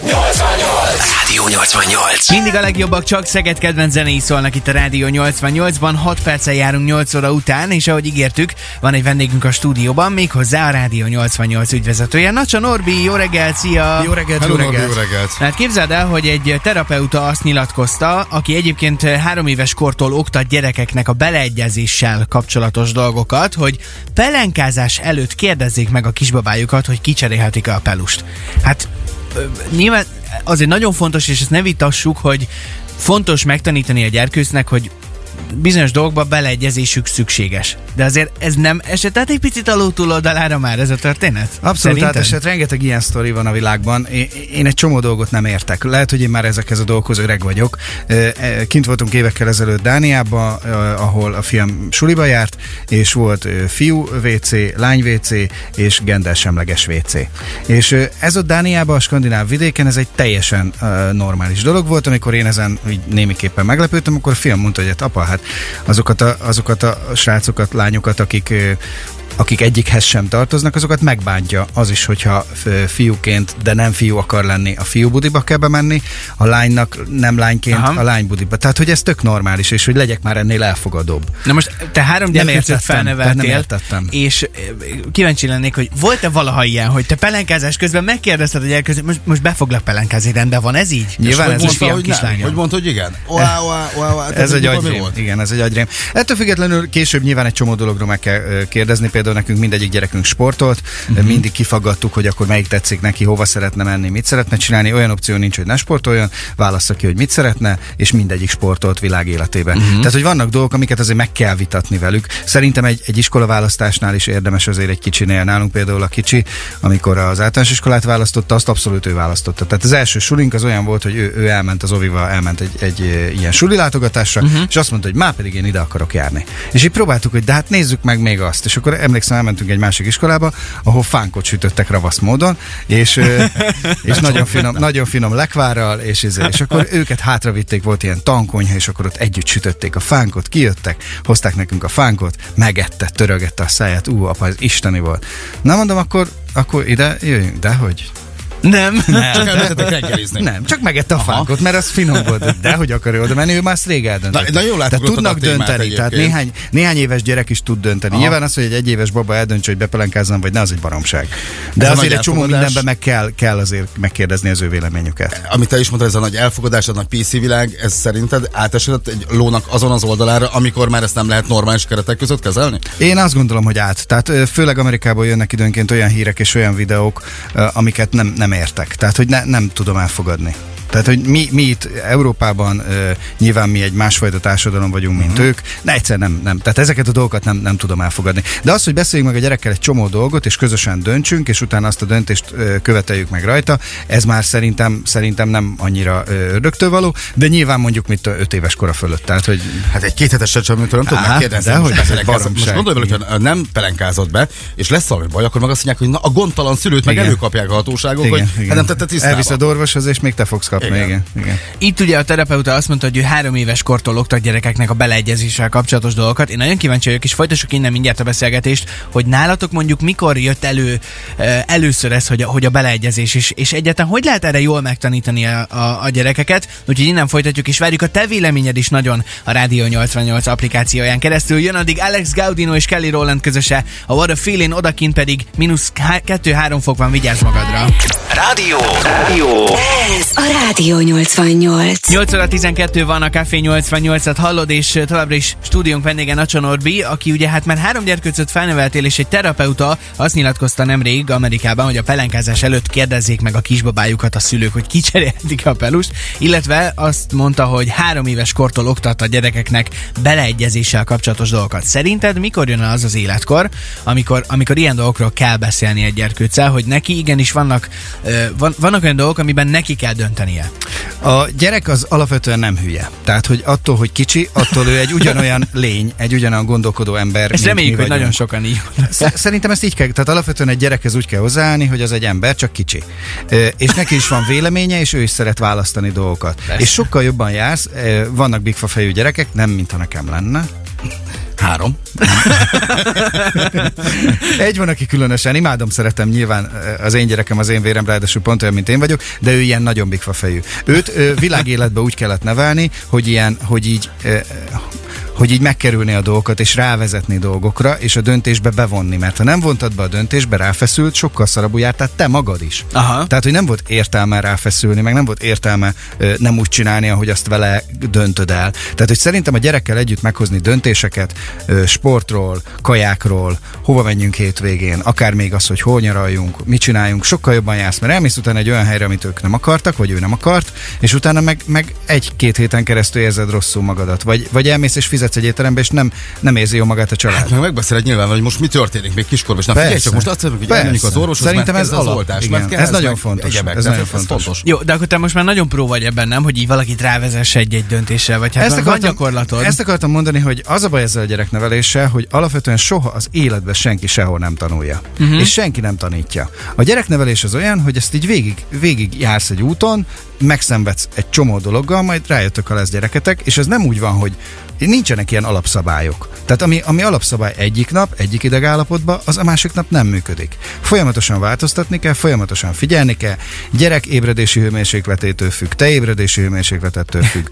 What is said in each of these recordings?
Rádió 88. Mindig a legjobbak csak Szeged kedvenc zenéi szólnak itt a Rádió 88-ban, 6 perccel járunk 8 óra után, és ahogy ígértük, van egy vendégünk a stúdióban, méghozzá a Rádió 88 ügyvezetője. Nacsa Norbi, jó reggelt, szia! Jó reggelt, Hello, jó Norbi, reggelt. jó reggelt. Hát képzeld el, hogy egy terapeuta azt nyilatkozta, aki egyébként három éves kortól oktat gyerekeknek a beleegyezéssel kapcsolatos dolgokat, hogy pelenkázás előtt kérdezzék meg a kisbabájukat, hogy kicserélhetik-e a pelust. Hát nyilván azért nagyon fontos, és ezt ne vitassuk, hogy fontos megtanítani a gyerkőcnek, hogy bizonyos dolgokba beleegyezésük szükséges. De azért ez nem esett át egy picit alul túloldalára már ez a történet? Abszolút átesett, rengeteg ilyen sztori van a világban. Én, én egy csomó dolgot nem értek. Lehet, hogy én már ezekhez a dolgokhoz öreg vagyok. E, Kint voltunk évekkel ezelőtt Dániában, ahol a fiam suliba járt, és volt fiú WC, lány WC és gendersemleges WC. És ez ott Dániában, a skandináv vidéken, ez egy teljesen normális dolog volt. Amikor én ezen így némiképpen meglepődtem, akkor a fiam mondta, hogy hát apa, hát azokat a, azokat a srácokat, lányokat, akik akik egyikhez sem tartoznak, azokat megbántja az is, hogyha fiúként, de nem fiú akar lenni, a fiú budiba kell bemenni, a lánynak nem lányként Aha. a lány budiba. Tehát, hogy ez tök normális, és hogy legyek már ennél elfogadóbb. Na most te három értettem, felneveltél, nem értettem. és kíváncsi lennék, hogy volt-e valaha ilyen, hogy te pelenkázás közben megkérdezted a gyerkőcöt, most, most be foglak pelenkázni, rendben van ez így? Nyilván ez mondta, fiam, hogy nem? Hogy mondta, hogy igen? Wow, wow, wow, wow. Ez egy valami agyrém. Igen, ez egy agyrém. Ettől függetlenül később nyilván egy csomó dologról meg kell kérdezni. Például nekünk mindegyik gyerekünk sportolt, uh-huh. mindig kifaggattuk, hogy akkor melyik tetszik neki, hova szeretne menni, mit szeretne csinálni. Olyan opció nincs, hogy ne sportoljon, válassza ki, hogy mit szeretne, és mindegyik sportolt világ életében. Uh-huh. Tehát, hogy vannak dolgok, amiket azért meg kell vitatni velük. Szerintem egy, egy iskola választásnál is érdemes azért egy kicsinél. Nálunk például a kicsi, amikor az általános iskolát választotta, azt abszolút ő választotta. Tehát az első sulink az olyan volt, hogy ő, ő elment az ovival, elment egy, egy ilyen suli látogatásra, uh-huh. és azt mondta, hogy már pedig én ide akarok járni. És így próbáltuk, hogy de hát nézzük meg még azt. És akkor emlékszem, elmentünk egy másik iskolába, ahol fánkot sütöttek ravasz módon, és, és nagyon, finom, nagyon finom lekvárral, és, izé, és akkor őket hátravitték, volt ilyen tankonyha, és akkor ott együtt sütötték a fánkot, kijöttek, hozták nekünk a fánkot, megette, törögette a száját, ú, apa, ez isteni volt. Na mondom, akkor, akkor ide jöjjünk, de hogy? Nem. Csak elmentetek reggelizni. Nem, csak megette a fánkot, mert az finom volt. De hogy akar oda menni, ő már ezt rég eldöntött. Na- na jól Tehát tudnak a dönteni, tehát egyébként. néhány, néhány éves gyerek is tud dönteni. Aha. Nyilván az, hogy egy egyéves baba eldöntse, hogy bepelenkázzam, vagy ne, az egy baromság. De Ez azért egy csomó mindenben meg kell, kell azért megkérdezni az ő véleményüket. Amit te is mondtad, ez a nagy elfogadás, a nagy PC világ, ez szerinted átesett egy lónak azon az oldalára, amikor már ezt nem lehet normális keretek között kezelni? Én azt gondolom, hogy át. Tehát főleg Amerikából jönnek időnként olyan hírek és olyan videók, amiket nem, nem értek. Tehát, hogy ne, nem tudom elfogadni. Tehát, hogy mi, mi itt Európában ö, nyilván mi egy másfajta társadalom vagyunk, mint uh-huh. ők, de egyszer nem, nem. Tehát ezeket a dolgokat nem, nem tudom elfogadni. De az, hogy beszéljünk meg a gyerekkel egy csomó dolgot, és közösen döntsünk, és utána azt a döntést ö, követeljük meg rajta, ez már szerintem, szerintem nem annyira ördögtől való, de nyilván mondjuk mit 5 éves kora fölött. Tehát, hogy Hát egy kéthetes csecsemőtől nem tudom megkérdezni. most beszélek ezzel. Most baromság. gondolj bele, hogyha nem pelenkázott be, és lesz valami baj, akkor meg azt mondják, hogy na, a gondtalan szülőt meg Igen. előkapják a hatóságok, hogy hát nem tette tisztába. Elviszed orvoshoz, és még te fogsz kapni. Igen. Igen. Igen. Itt ugye a terapeuta azt mondta, hogy ő három éves kortól oktat gyerekeknek a beleegyezéssel kapcsolatos dolgokat. Én nagyon kíváncsi vagyok, és folytassuk innen mindjárt a beszélgetést, hogy nálatok mondjuk mikor jött elő először ez, hogy a, hogy a beleegyezés is, és egyáltalán hogy lehet erre jól megtanítani a, a, a gyerekeket. Úgyhogy innen folytatjuk, és várjuk a te véleményed is nagyon a Rádió 88 applikációján keresztül. Jön addig Alex Gaudino és Kelly Rowland közöse, a What a Feeling odakint pedig mínusz 2-3 fok van, vigyázz magadra. Rádió. Rádió. Ez a Rádió 88. 8 óra 12 van a Café 88-at hallod, és továbbra is stúdiónk vendége Nacsa Norbi, aki ugye hát már három gyerkőcöt felneveltél, és egy terapeuta azt nyilatkozta nemrég Amerikában, hogy a pelenkázás előtt kérdezzék meg a kisbabájukat a szülők, hogy kicserélhetik a pelust, illetve azt mondta, hogy három éves kortól oktat a gyerekeknek beleegyezéssel kapcsolatos dolgokat. Szerinted mikor jön az az életkor, amikor, amikor ilyen dolgokról kell beszélni egy gyerkőccel, hogy neki igenis vannak, van, vannak olyan dolgok, amiben neki kell döntenie? A gyerek az alapvetően nem hülye. Tehát, hogy attól, hogy kicsi, attól ő egy ugyanolyan lény, egy ugyanolyan gondolkodó ember. Ezt reméljük, hogy nagyon sokan így Sz- Szerintem ezt így kell, tehát alapvetően egy gyerekhez úgy kell hozzáállni, hogy az egy ember, csak kicsi. És neki is van véleménye, és ő is szeret választani dolgokat. Persze. És sokkal jobban jársz, vannak bigfa fejű gyerekek, nem mintha nekem lenne, Három. Egy van, aki különösen imádom, szeretem nyilván eh, az én gyerekem, az én vérem, ráadásul pont olyan, mint én vagyok, de ő ilyen nagyon bigfa fejű. Őt világéletbe úgy kellett nevelni, hogy ilyen, hogy így ö, hogy így megkerülni a dolgokat, és rávezetni dolgokra, és a döntésbe bevonni. Mert ha nem vontad be a döntésbe, ráfeszült, sokkal szarabbul jártál te magad is. Aha. Tehát, hogy nem volt értelme ráfeszülni, meg nem volt értelme ö, nem úgy csinálni, ahogy azt vele döntöd el. Tehát, hogy szerintem a gyerekkel együtt meghozni döntéseket ö, sportról, kajákról, hova menjünk hétvégén, akár még az, hogy hol nyaraljunk, mit csináljunk, sokkal jobban jársz, mert elmész utána egy olyan helyre, amit ők nem akartak, vagy ő nem akart, és utána meg, meg egy-két héten keresztül érzed rosszul magadat, vagy, vagy elmész és fizetsz egy étterembe, és nem, nem érzi jó magát a család. Hát meg megbeszéled nyilván, hogy most mi történik még kiskorban, és na figyelj Persze. csak most azt mondjuk, hogy Persze. elmenjünk az orvoshoz, Szerintem ez az oltás, Igen. Ez kezd, nagyon meg fontos. egyebek. Ez nagyon fontos. Jó, de akkor te most már nagyon pró vagy ebben, nem? Hogy így valakit rávezess egy-egy döntéssel, vagy hát van, van gyakorlatod. ezt akartam mondani, hogy az a baj ezzel a gyerekneveléssel, hogy alapvetően soha az életben senki sehol nem tanulja. Uh-huh. És senki nem tanítja. A gyereknevelés az olyan, hogy ezt így végig, végig jársz egy úton, megszenvedsz egy csomó dologgal, majd rájöttök, ha lesz gyereketek, és ez nem úgy van, hogy nincsenek ilyen alapszabályok. Tehát ami, ami alapszabály egyik nap, egyik idegállapotban, az a másik nap nem működik. Folyamatosan változtatni kell, folyamatosan figyelni kell, gyerek ébredési hőmérsékletétől függ, te ébredési hőmérsékletettől függ,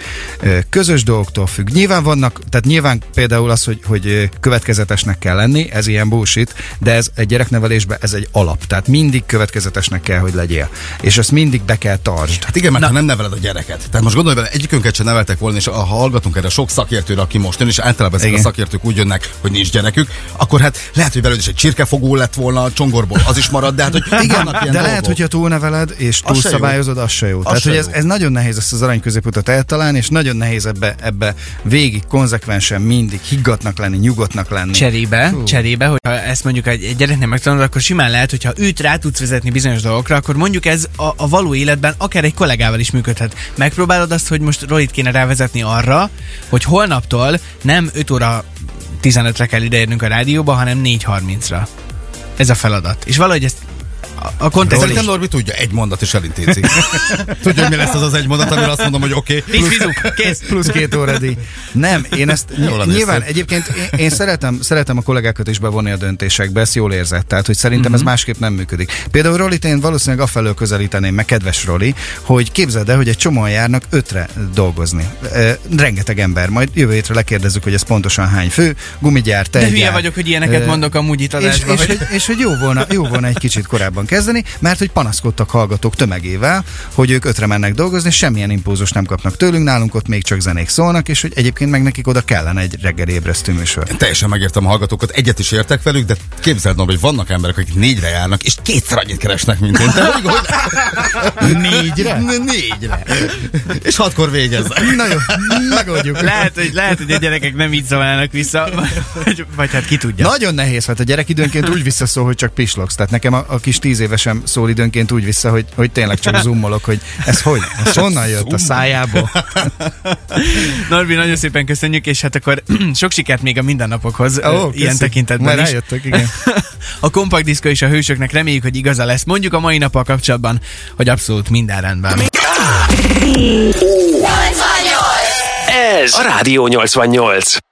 közös dolgoktól függ. Nyilván vannak, tehát nyilván például az, hogy, hogy következetesnek kell lenni, ez ilyen bullshit, de ez egy gyereknevelésben ez egy alap. Tehát mindig következetesnek kell, hogy legyél. És azt mindig be kell tartsd. Hát igen, mert ha nem neveled a gyereket. Tehát most gondolj bele, egyikünket sem neveltek volna, és ha hallgatunk erre sok szakértőre, aki most jön, és általában ezek a szakértők úgy jönnek, hogy nincs gyerekük, akkor hát lehet, hogy belőle is egy csirkefogó lett volna a csongorból, az is marad, de hát hogy Igen, ilyen de lehet, dolgok. hogyha túlneveled és Az túlszabályozod, az se jó. Tehát, se hogy ez, ez nagyon nehéz ezt az arany középutat eltalálni, és nagyon nehéz ebbe, ebbe végig, konzekvensen mindig higgatnak lenni, nyugodtnak lenni. Cserébe, Hú. cserébe, hogyha ezt mondjuk egy, egy gyereknek megtanulod, akkor simán lehet, hogyha őt rá tudsz vezetni bizonyos dolgokra, akkor mondjuk ez a, a való életben akár egy kollégával is működhet. Megpróbálod azt, hogy most Rolit kéne rávezetni arra, hogy holnaptól nem 5 óra 15-re kell ideérnünk a rádióba, hanem 4.30-ra. Ez a feladat. És valahogy ezt a, kontextus... Szerintem Norbi tudja, egy mondat is elintézi. tudja, hogy mi lesz az az egy mondat, amire azt mondom, hogy oké. Okay. Tíz kész. Plusz két óra díj. Nem, én ezt Jól nyilván egyébként én, én szeretem, szeretem a kollégákat is bevonni a döntésekbe, ezt jól érzett. Tehát, hogy szerintem Mhm. ez másképp nem működik. Például Rolit én valószínűleg afelől közelíteném meg, kedves Roli, hogy képzeld el, hogy egy csomóan járnak ötre dolgozni. E, rengeteg ember. Majd jövő hétre lekérdezzük, hogy ez pontosan hány fő. Gumigyár, De hülye vagyok, hogy ilyeneket Ö, mondok amúgy itt és, és, hogy- hogy, és hogy jó volna, jó volna egy kicsit korábban kezdeni, mert hogy panaszkodtak hallgatók tömegével, hogy ők ötre mennek dolgozni, semmilyen impulzus nem kapnak tőlünk, nálunk ott még csak zenék szólnak, és hogy egyébként meg nekik oda kellene egy reggeli ébresztő műsor. Teljesen megértem a hallgatókat, egyet is értek velük, de képzeld Norbi, hogy vannak emberek, akik négyre járnak, és kétszer annyit keresnek, mint én. Te hogy, hogy... Négyre? Négyre. És hatkor végeznek. Na jó, megoldjuk. Lehet, hogy, lehet, hogy a gyerekek nem így szólnának vissza, vagy, vagy hát ki tudja. Nagyon nehéz, mert a gyerek időnként úgy visszaszól, hogy csak pislogsz. Tehát nekem a, a kis tíz évesem szól időnként úgy vissza, hogy, hogy tényleg csak zoomolok, hogy ez hogy? Ez honnan jött a szájából? Norbi, nagyon szépen köszönjük, és hát akkor sok sikert még a mindennapokhoz, Ó, ilyen köszi. tekintetben Már is. rájöttök, igen. a kompakt diszkó és a hősöknek reméljük, hogy igaza lesz. Mondjuk a mai nappal kapcsolatban, hogy abszolút minden rendben. Ez a Rádió 88.